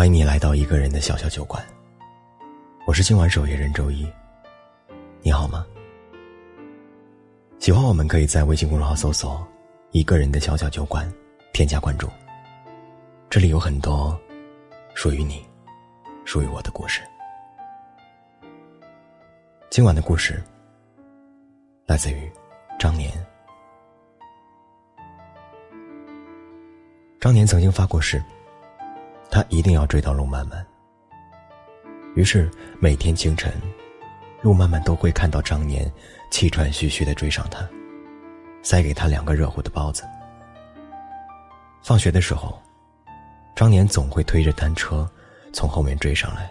欢迎你来到一个人的小小酒馆。我是今晚守夜人周一，你好吗？喜欢我们可以在微信公众号搜索“一个人的小小酒馆”，添加关注。这里有很多属于你、属于我的故事。今晚的故事来自于张年。张年曾经发过誓，他一定要追到陆漫漫。于是每天清晨，陆漫漫都会看到张年气喘吁吁的追上他，塞给他两个热乎的包子。放学的时候，张年总会推着单车从后面追上来，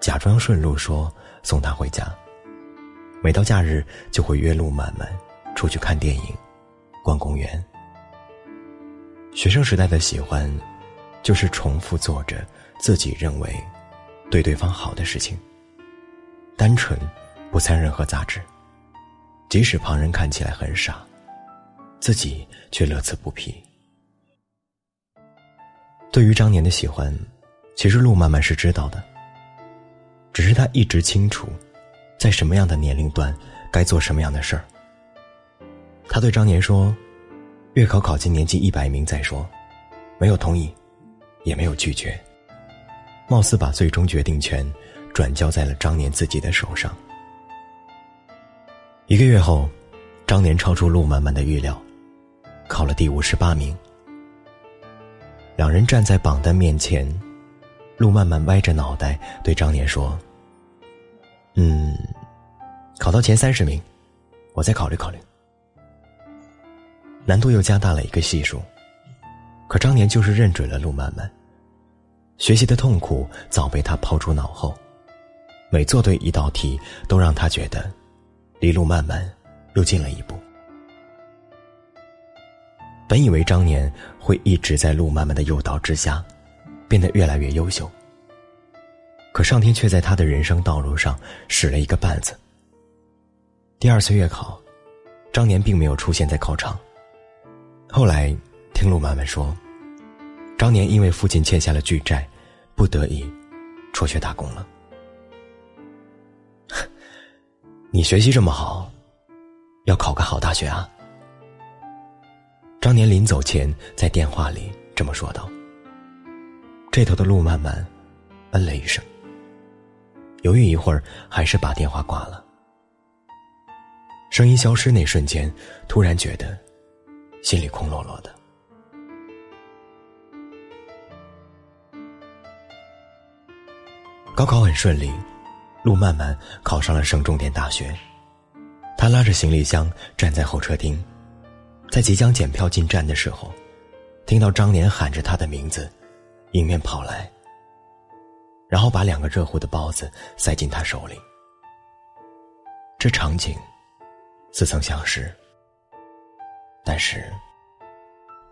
假装顺路说送他回家。每到假日，就会约陆漫漫出去看电影、逛公园。学生时代的喜欢，就是重复做着自己认为对对方好的事情，单纯，不掺任何杂质。即使旁人看起来很傻，自己却乐此不疲。对于张年的喜欢，其实陆漫漫是知道的，只是他一直清楚，在什么样的年龄段该做什么样的事儿。他对张年说。月考考进年级一百名再说，没有同意，也没有拒绝，貌似把最终决定权转交在了张年自己的手上。一个月后，张年超出陆漫漫的预料，考了第五十八名。两人站在榜单面前，陆漫漫歪着脑袋对张年说：“嗯，考到前三十名，我再考虑考虑。”难度又加大了一个系数，可张年就是认准了陆漫漫。学习的痛苦早被他抛诸脑后，每做对一道题，都让他觉得离路漫漫又近了一步。本以为张年会一直在路漫漫的诱导之下，变得越来越优秀，可上天却在他的人生道路上使了一个绊子。第二次月考，张年并没有出现在考场。后来，听陆漫漫说，张年因为父亲欠下了巨债，不得已辍学打工了。你学习这么好，要考个好大学啊！张年临走前在电话里这么说道。这头的路漫漫嗯了一声，犹豫一会儿，还是把电话挂了。声音消失那瞬间，突然觉得。心里空落落的。高考很顺利，陆漫漫考上了省重点大学。他拉着行李箱站在候车厅，在即将检票进站的时候，听到张年喊着他的名字，迎面跑来，然后把两个热乎的包子塞进他手里。这场景似曾相识。但是，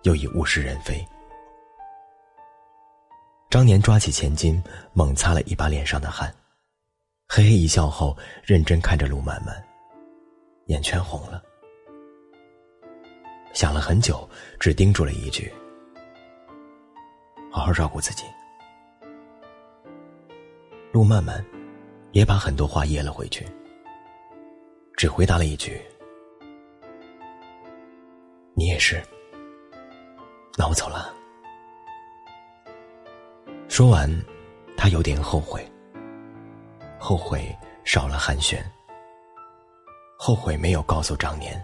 又已物是人非。张年抓起钱巾，猛擦了一把脸上的汗，嘿嘿一笑后，认真看着陆漫漫，眼圈红了。想了很久，只叮嘱了一句：“好好照顾自己。”陆漫漫也把很多话噎了回去，只回答了一句。你也是，那我走了。说完，他有点后悔，后悔少了寒暄，后悔没有告诉张年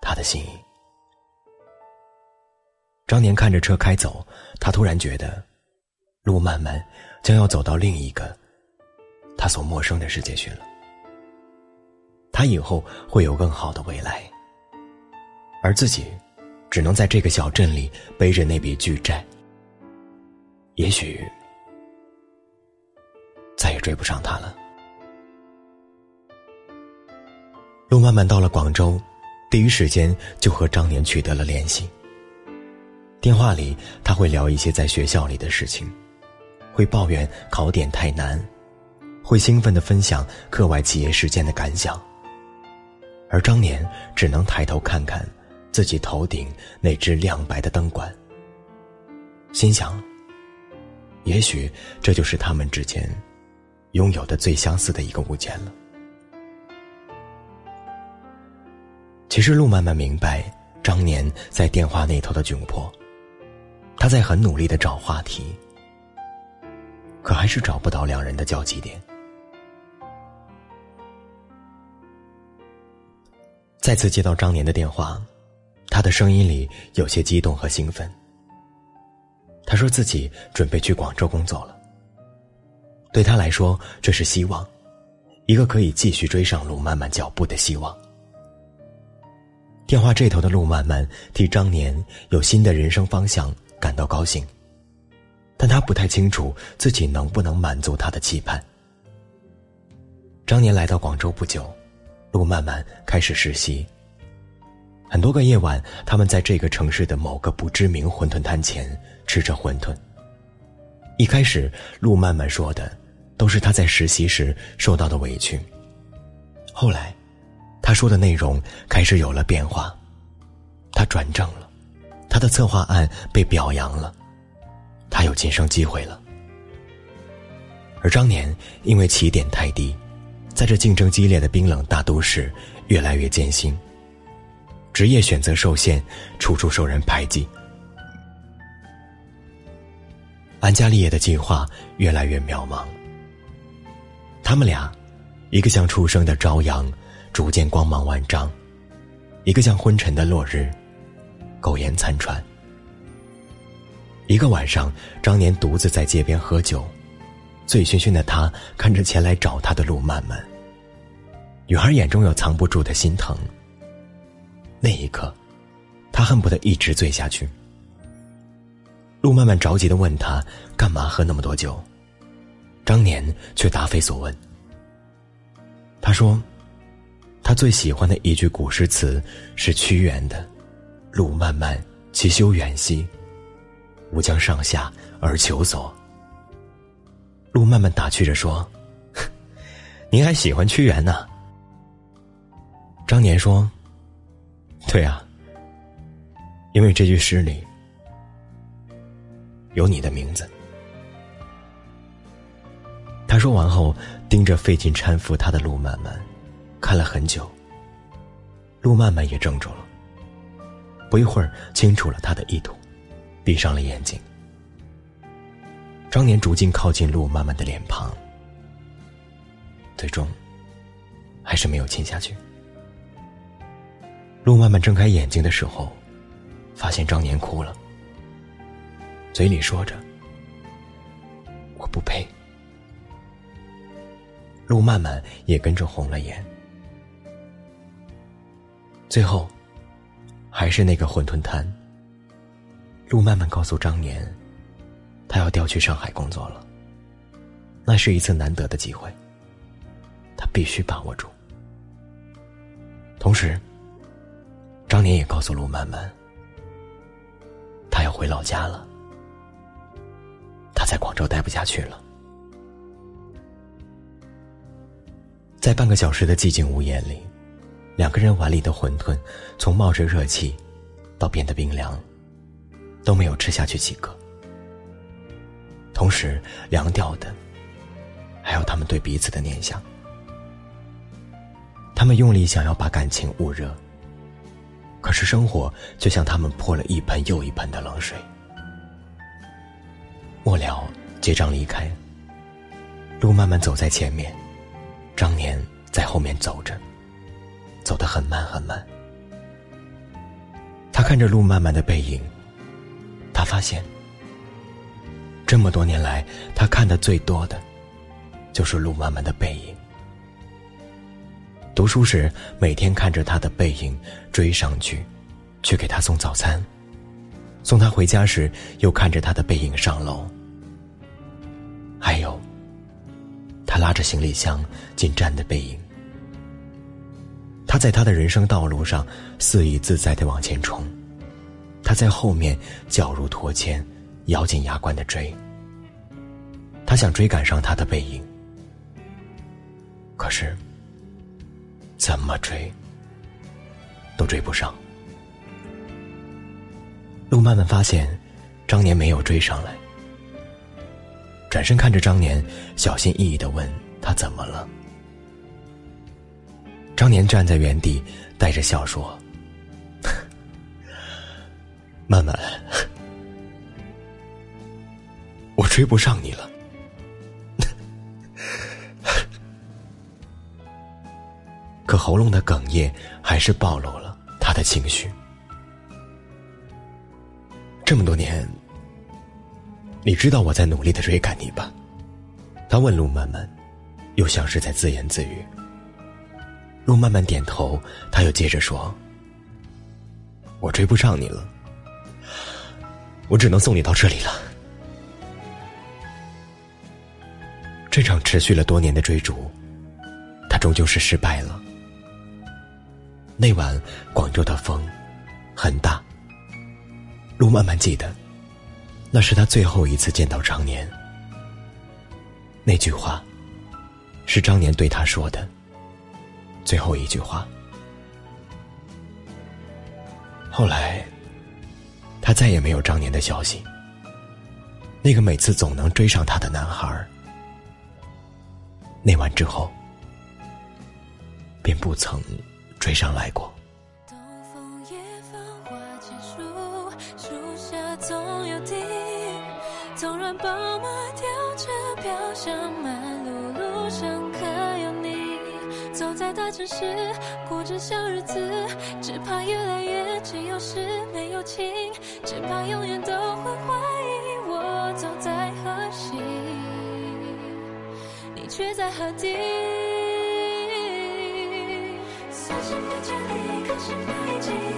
他的心意。张年看着车开走，他突然觉得，路漫漫将要走到另一个他所陌生的世界去了。他以后会有更好的未来。而自己，只能在这个小镇里背着那笔巨债。也许追不上他了。路漫漫到了广州，第一时间就和张年取得了联系。电话里他会聊一些在学校里的事情，会抱怨考点太难，会兴奋的分享课外企业实践的感想。而张年只能抬头看看。自己头顶那只亮白的灯管，心想：也许这就是他们之间拥有的最相似的一个物件了。其实，陆漫漫明白张年在电话那头的窘迫，他在很努力的找话题，可还是找不到两人的交集点。再次接到张年的电话，他的声音里有些激动和兴奋。他说自己准备去广州工作了。对他来说，这是希望，一个可以继续追上路漫漫脚步的希望。电话这头的路漫漫替张年有新的人生方向感到高兴，但他不太清楚自己能不能满足他的期盼。张年来到广州不久，路漫漫开始实习。很多个夜晚，他们在这个城市的某个不知名馄饨摊前吃着馄饨。一开始，陆漫漫说的都是他在实习时受到的委屈。后来，他说的内容开始有了变化，他转正了，他的策划案被表扬了，他有晋升机会了。而张年因为起点太低，在这竞争激烈的冰冷大都市，越来越艰辛。职业选择受限，处处受人排挤。安家立业的计划越来越渺茫。他们俩，一个像初升的朝阳，逐渐光芒万丈；一个像昏沉的落日，苟延残喘。一个晚上，张年独自在街边喝酒，醉醺醺的他看着前来找他的路漫漫，女孩眼中有藏不住的心疼。那一刻，他恨不得一直醉下去。陆漫漫着急的问他：“干嘛喝那么多酒？”张年却答非所问。他说：“他最喜欢的一句古诗词是屈原的‘路漫漫其修远兮，吾将上下而求索’。”陆漫漫打趣着说：“ 您还喜欢屈原呢？”张年说。对啊，因为这句诗里有你的名字。他说完后，盯着费劲搀扶他的路漫漫，看了很久。路漫漫也怔住了，不一会儿清楚了他的意图，闭上了眼睛。张年逐渐靠近路漫漫的脸庞，最终还是没有亲下去。陆漫漫睁开眼睛的时候，发现张年哭了，嘴里说着：“我不配。”陆漫漫也跟着红了眼。最后，还是那个馄饨摊。陆漫漫告诉张年，他要调去上海工作了。那是一次难得的机会，他必须把握住。同时。张年也告诉陆漫漫，他要回老家了。在广州待不下去了。在半个小时的寂静屋檐里，两个人碗里的馄饨从冒着热气，到变得冰凉，都没有吃下去几个。同时，凉掉的还有他们对彼此的念想。他们用力想要把感情捂热。可是生活就像他们泼了一盆又一盆的冷水。末了，结账离开。路慢慢走在前面，张年在后面走着，走得很慢很慢。他看着路漫漫的背影，他发现，这么多年来，他看的最多的，就是路漫漫的背影。读书时，每天看着他的背影追上去，去给他送早餐；送他回家时，又看着他的背影上楼。还有，他拉着行李箱进站的背影。他在他的人生道路上肆意自在的往前冲，他在后面脚如脱铅，咬紧牙关的追。他想追赶上他的背影，可是。怎么追，都追不上。陆漫漫发现，张年没有追上来。转身看着张年，小心翼翼的问他怎么了。张年站在原地，带着笑说：“曼曼，我追不上你了。”可喉咙的哽咽还是暴露了他的情绪。这么多年，你知道我在努力的追赶你吧？他问陆漫漫，又像是在自言自语。陆漫漫点头，他又接着说：“我追不上你了，我只能送你到这里了。”这场持续了多年的追逐，他终究是失败了。那晚广州的风很大。路漫漫记得，那是他最后一次见到张年。那句话，是张年对他说的最后一句话。后来，他再也没有张年的消息。那个每次总能追上他的男孩，那晚之后，便不曾。追上来过。总有笛。纵然宝马吊车飘香，马路路上可有你？走在大城市，过着小日子，只怕越来越只有事没有情，只怕永远都会怀疑我走在何西，你却在何地？差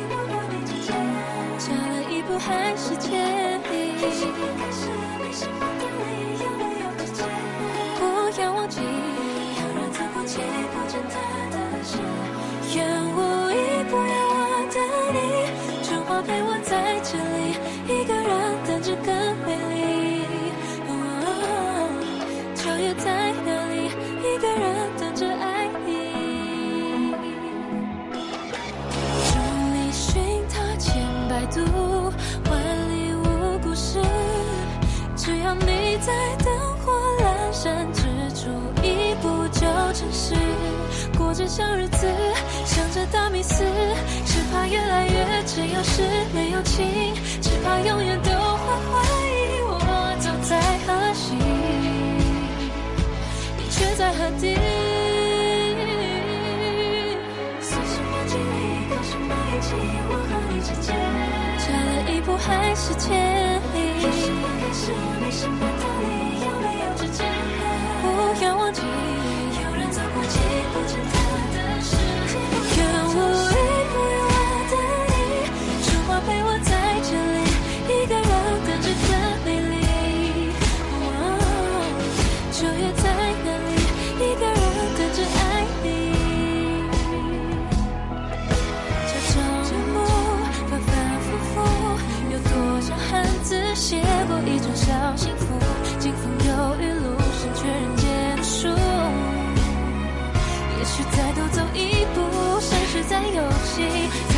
小日子，想着大迷思，只怕越来越只有事没有情，只怕永远都会怀疑我走在何西，你却在何地？随时忘记你，可是没一起，我和你之间，差了一步还是千里。是没什么道理，在游戏；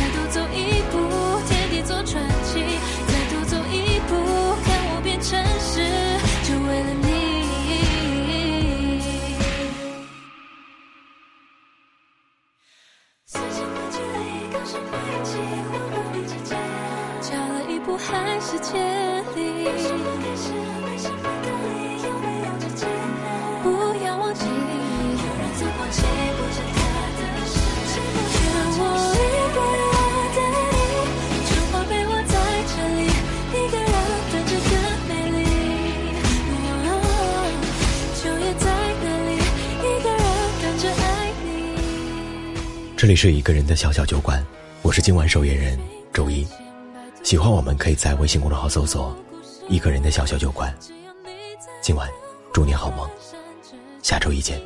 这里是一个人的小小酒馆，我是今晚守夜人周一。喜欢我们可以在微信公众号搜索“一个人的小小酒馆”。今晚祝你好梦，下周一见。